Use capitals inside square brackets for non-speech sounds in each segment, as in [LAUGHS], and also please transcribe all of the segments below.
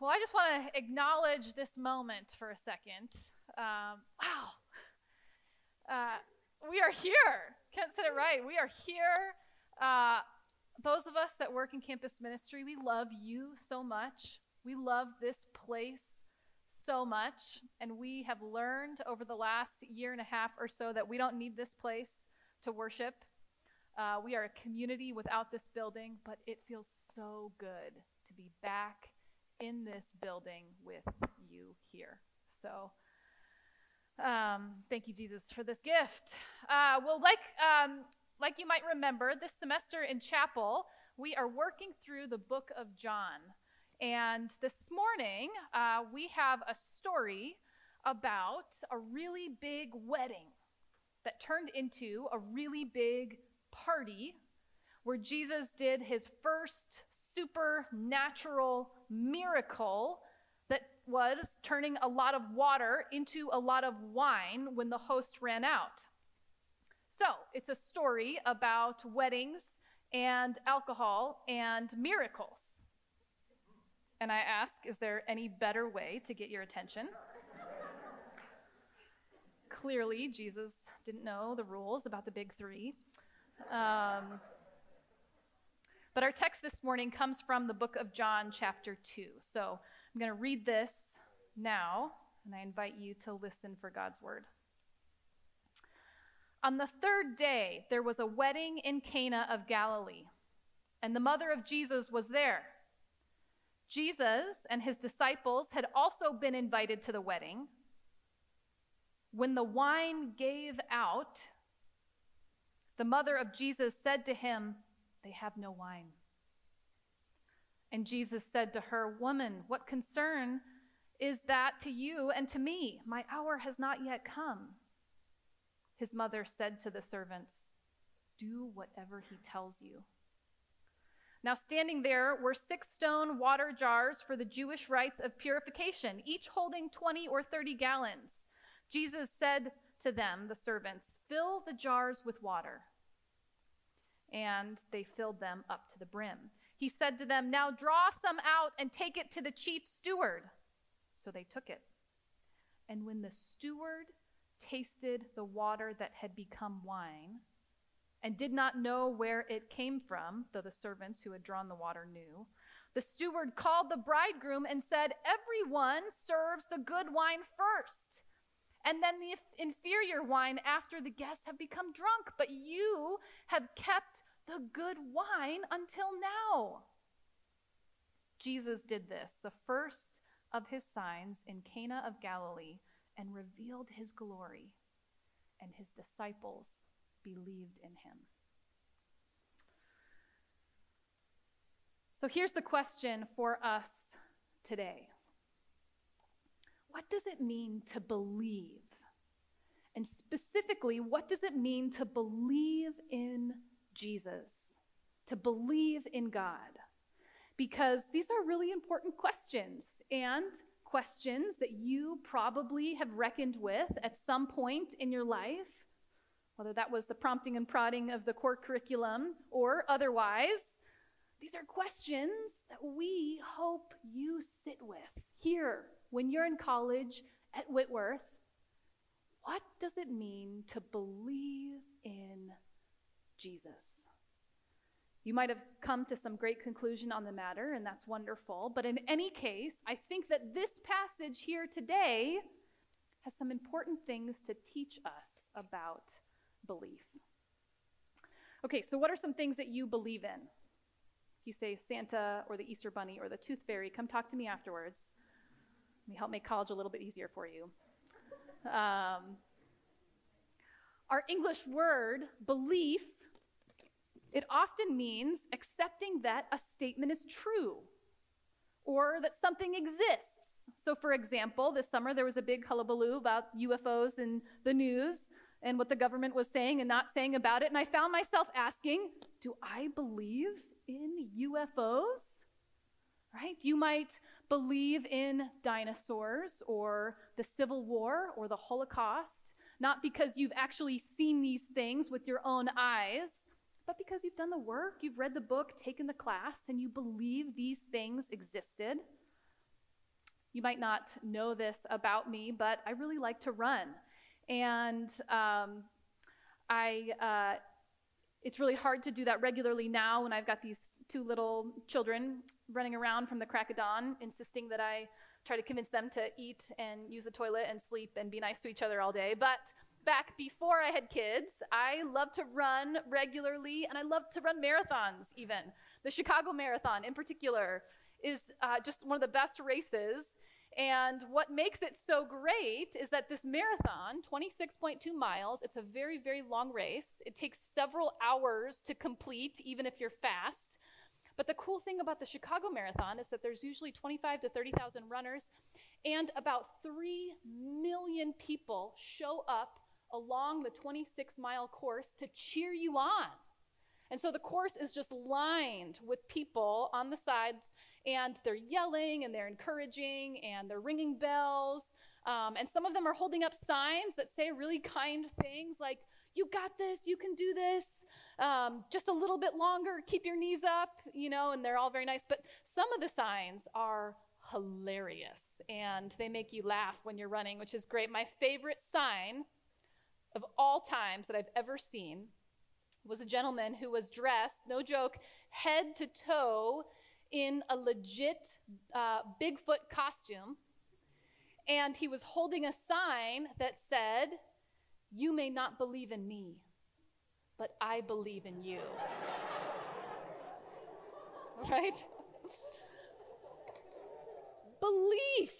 Well, I just want to acknowledge this moment for a second. Um, wow. Uh, we are here. Kent said it right. We are here. Uh, those of us that work in campus ministry, we love you so much. We love this place so much. And we have learned over the last year and a half or so that we don't need this place to worship. Uh, we are a community without this building, but it feels so good to be back in this building with you here. So, um, thank you, Jesus, for this gift. Uh, well, like um, like you might remember, this semester in chapel, we are working through the book of John. And this morning, uh, we have a story about a really big wedding that turned into a really big party where Jesus did his first supernatural miracle that was turning a lot of water into a lot of wine when the host ran out. So, it's a story about weddings and alcohol and miracles. And I ask, is there any better way to get your attention? Clearly, Jesus didn't know the rules about the big three. Um, but our text this morning comes from the book of John, chapter 2. So I'm going to read this now, and I invite you to listen for God's word. On the third day, there was a wedding in Cana of Galilee, and the mother of Jesus was there. Jesus and his disciples had also been invited to the wedding. When the wine gave out, the mother of Jesus said to him, They have no wine. And Jesus said to her, Woman, what concern is that to you and to me? My hour has not yet come. His mother said to the servants, Do whatever he tells you. Now, standing there were six stone water jars for the Jewish rites of purification, each holding 20 or 30 gallons. Jesus said to them, the servants, Fill the jars with water. And they filled them up to the brim. He said to them, Now draw some out and take it to the chief steward. So they took it. And when the steward tasted the water that had become wine, and did not know where it came from, though the servants who had drawn the water knew. The steward called the bridegroom and said, Everyone serves the good wine first, and then the inferior wine after the guests have become drunk, but you have kept the good wine until now. Jesus did this, the first of his signs in Cana of Galilee, and revealed his glory, and his disciples believed in him. So here's the question for us today What does it mean to believe? And specifically, what does it mean to believe in Jesus? To believe in God? Because these are really important questions and questions that you probably have reckoned with at some point in your life whether that was the prompting and prodding of the core curriculum or otherwise. These are questions that we hope you sit with here when you're in college at Whitworth. What does it mean to believe in Jesus? You might have come to some great conclusion on the matter, and that's wonderful. But in any case, I think that this passage here today has some important things to teach us about belief. Okay, so what are some things that you believe in? If you say Santa or the Easter Bunny or the Tooth Fairy, come talk to me afterwards. Me help make college a little bit easier for you. Um, our English word, belief, it often means accepting that a statement is true or that something exists. So, for example, this summer there was a big hullabaloo about UFOs in the news and what the government was saying and not saying about it. And I found myself asking, do I believe in UFOs? Right? You might believe in dinosaurs or the Civil War or the Holocaust, not because you've actually seen these things with your own eyes, but because you've done the work, you've read the book, taken the class, and you believe these things existed. You might not know this about me, but I really like to run. And um, I, uh, it's really hard to do that regularly now when I've got these two little children running around from the crack of dawn, insisting that I try to convince them to eat and use the toilet and sleep and be nice to each other all day. But back before I had kids, I loved to run regularly and I loved to run marathons even. The Chicago Marathon in particular is uh, just one of the best races. And what makes it so great is that this marathon, 26.2 miles, it's a very, very long race. It takes several hours to complete, even if you're fast. But the cool thing about the Chicago Marathon is that there's usually 25 to 30,000 runners, and about 3 million people show up along the 26 mile course to cheer you on. And so the course is just lined with people on the sides, and they're yelling and they're encouraging and they're ringing bells. Um, and some of them are holding up signs that say really kind things like, you got this, you can do this, um, just a little bit longer, keep your knees up, you know, and they're all very nice. But some of the signs are hilarious and they make you laugh when you're running, which is great. My favorite sign of all times that I've ever seen was a gentleman who was dressed, no joke, head to toe in a legit uh, Bigfoot costume. And he was holding a sign that said, You may not believe in me, but I believe in you. [LAUGHS] right? Belief,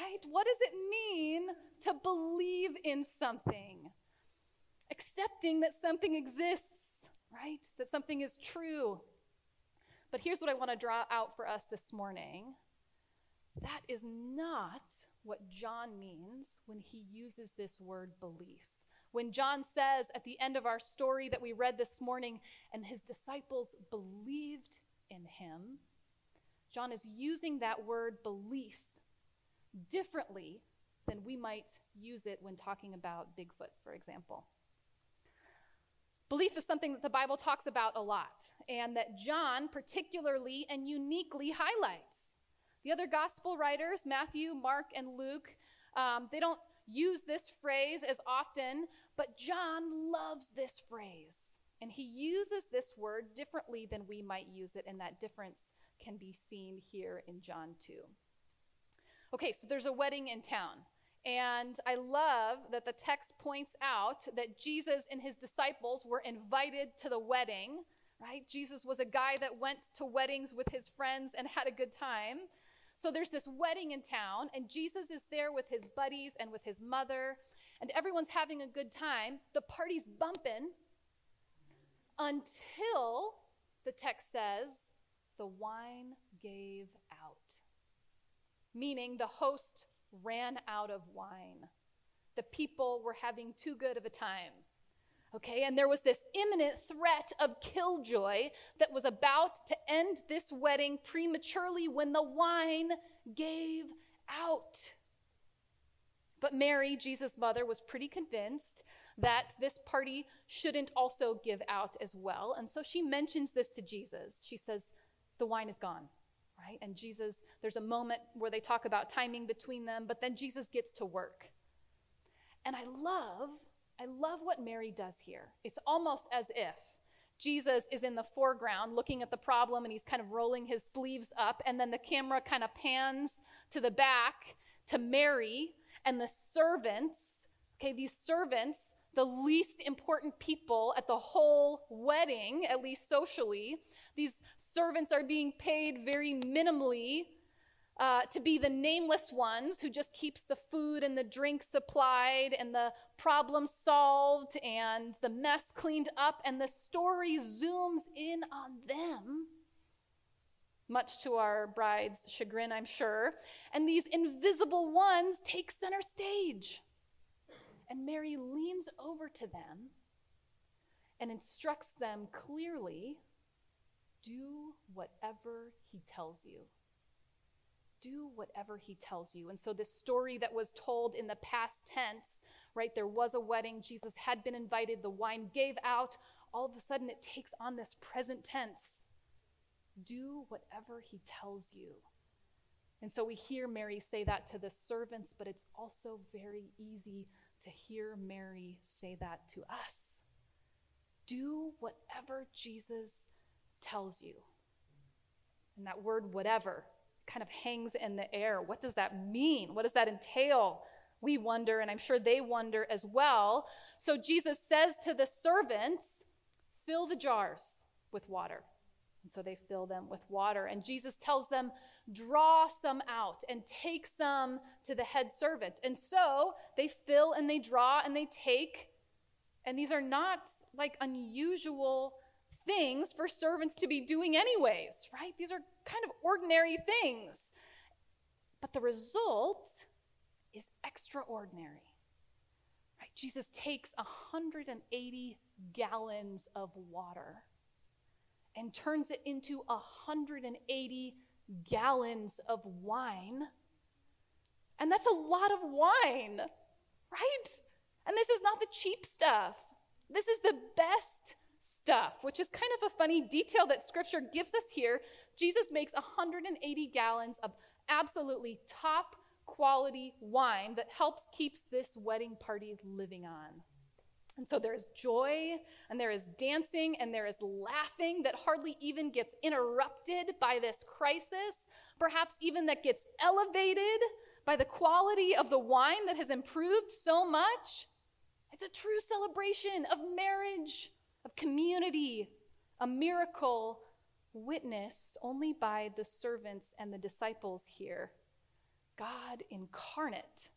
right? What does it mean to believe in something? Accepting that something exists, right? That something is true. But here's what I want to draw out for us this morning that is not what John means when he uses this word belief. When John says at the end of our story that we read this morning, and his disciples believed in him, John is using that word belief differently than we might use it when talking about Bigfoot, for example. Belief is something that the Bible talks about a lot, and that John particularly and uniquely highlights. The other gospel writers, Matthew, Mark, and Luke, um, they don't use this phrase as often, but John loves this phrase. And he uses this word differently than we might use it, and that difference can be seen here in John 2. Okay, so there's a wedding in town. And I love that the text points out that Jesus and his disciples were invited to the wedding, right? Jesus was a guy that went to weddings with his friends and had a good time. So there's this wedding in town, and Jesus is there with his buddies and with his mother, and everyone's having a good time. The party's bumping until the text says the wine gave out, meaning the host ran out of wine. The people were having too good of a time. Okay, and there was this imminent threat of killjoy that was about to end this wedding prematurely when the wine gave out. But Mary, Jesus' mother, was pretty convinced that this party shouldn't also give out as well. And so she mentions this to Jesus. She says, The wine is gone right? And Jesus, there's a moment where they talk about timing between them, but then Jesus gets to work. And I love, I love what Mary does here. It's almost as if Jesus is in the foreground looking at the problem and he's kind of rolling his sleeves up, and then the camera kind of pans to the back to Mary and the servants. Okay, these servants, the least important people at the whole wedding, at least socially, these servants are being paid very minimally uh, to be the nameless ones who just keeps the food and the drink supplied and the problem solved and the mess cleaned up and the story zooms in on them much to our bride's chagrin i'm sure and these invisible ones take center stage and mary leans over to them and instructs them clearly do whatever he tells you. Do whatever he tells you. And so, this story that was told in the past tense, right? There was a wedding, Jesus had been invited, the wine gave out. All of a sudden, it takes on this present tense. Do whatever he tells you. And so we hear Mary say that to the servants, but it's also very easy to hear Mary say that to us. Do whatever Jesus tells you. And that word, whatever, kind of hangs in the air. What does that mean? What does that entail? We wonder, and I'm sure they wonder as well. So Jesus says to the servants, fill the jars with water. And so they fill them with water. And Jesus tells them, draw some out and take some to the head servant. And so they fill and they draw and they take. And these are not like unusual things for servants to be doing, anyways, right? These are kind of ordinary things. But the result is extraordinary. Right? Jesus takes 180 gallons of water and turns it into 180 gallons of wine. And that's a lot of wine, right? And this is not the cheap stuff. This is the best stuff, which is kind of a funny detail that scripture gives us here. Jesus makes 180 gallons of absolutely top quality wine that helps keeps this wedding party living on. And so there is joy, and there is dancing, and there is laughing that hardly even gets interrupted by this crisis, perhaps even that gets elevated by the quality of the wine that has improved so much. It's a true celebration of marriage, of community, a miracle witnessed only by the servants and the disciples here. God incarnate,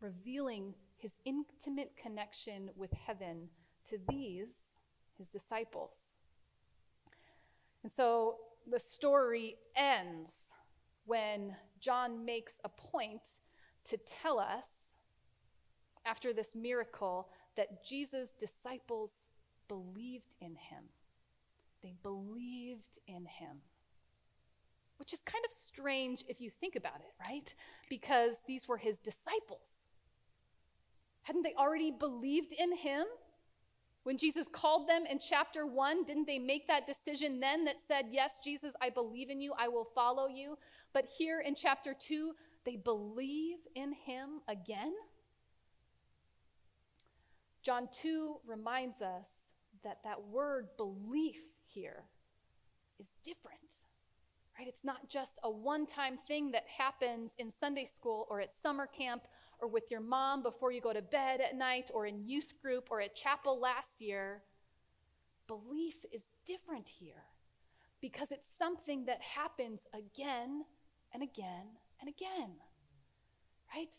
revealing his intimate connection with heaven to these, his disciples. And so the story ends when John makes a point to tell us, after this miracle, that Jesus' disciples believed in him. They believed in him. Which is kind of strange if you think about it, right? Because these were his disciples. Hadn't they already believed in him? When Jesus called them in chapter one, didn't they make that decision then that said, Yes, Jesus, I believe in you, I will follow you? But here in chapter two, they believe in him again? John 2 reminds us that that word belief here is different. Right? It's not just a one-time thing that happens in Sunday school or at summer camp or with your mom before you go to bed at night or in youth group or at chapel last year. Belief is different here because it's something that happens again and again and again. Right?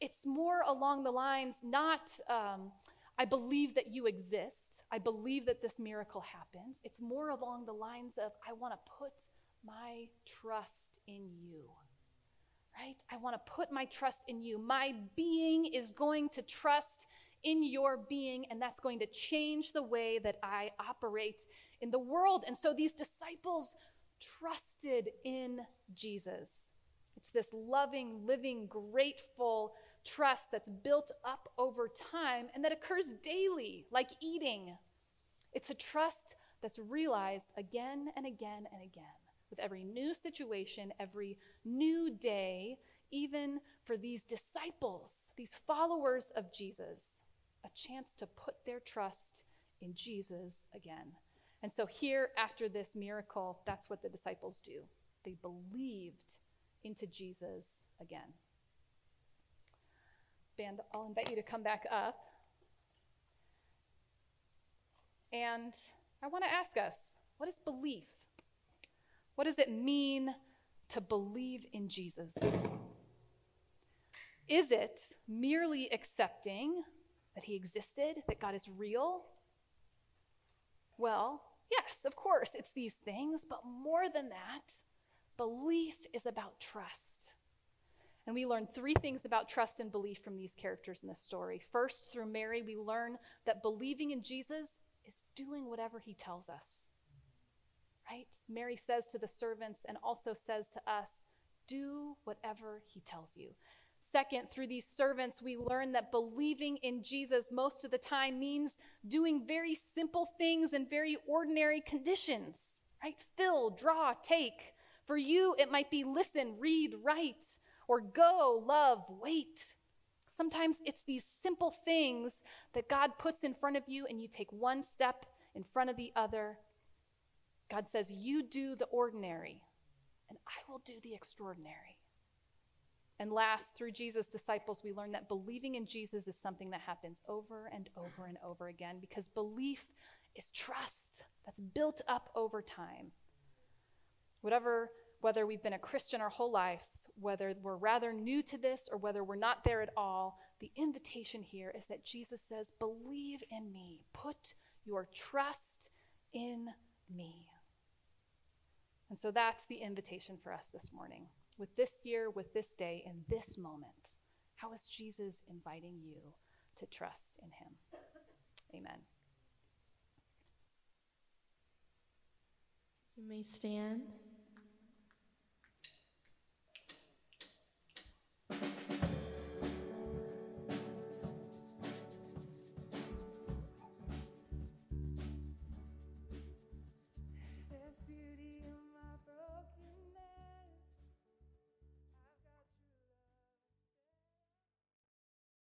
It's more along the lines not um, I believe that you exist. I believe that this miracle happens. It's more along the lines of, I want to put my trust in you. Right? I want to put my trust in you. My being is going to trust in your being, and that's going to change the way that I operate in the world. And so these disciples trusted in Jesus. It's this loving, living, grateful, trust that's built up over time and that occurs daily, like eating. It's a trust that's realized again and again and again with every new situation, every new day, even for these disciples, these followers of Jesus, a chance to put their trust in Jesus again. And so, here after this miracle, that's what the disciples do. They believed into Jesus again band, I'll invite you to come back up. And I want to ask us what is belief? What does it mean to believe in Jesus? Is it merely accepting that he existed, that God is real? Well, yes, of course, it's these things, but more than that, belief is about trust. And we learn three things about trust and belief from these characters in this story. First, through Mary, we learn that believing in Jesus is doing whatever he tells us. Right? Mary says to the servants and also says to us, do whatever he tells you. Second, through these servants, we learn that believing in Jesus most of the time means doing very simple things in very ordinary conditions, right? Fill, draw, take, For you, it might be listen, read, write, or go, love, wait. Sometimes it's these simple things that God puts in front of you, and you take one step in front of the other. God says, You do the ordinary, and I will do the extraordinary. And last, through Jesus' disciples, we learn that believing in Jesus is something that happens over and over and over again because belief is trust that's built up over time. Whatever, whether we've been a Christian our whole lives, whether we're rather new to this or whether we're not there at all, the invitation here is that Jesus says, Believe in me, put your trust in me. And so that's the invitation for us this morning with this year, with this day, in this moment? How is Jesus inviting you to trust in him? Amen. You may stand. Thank you.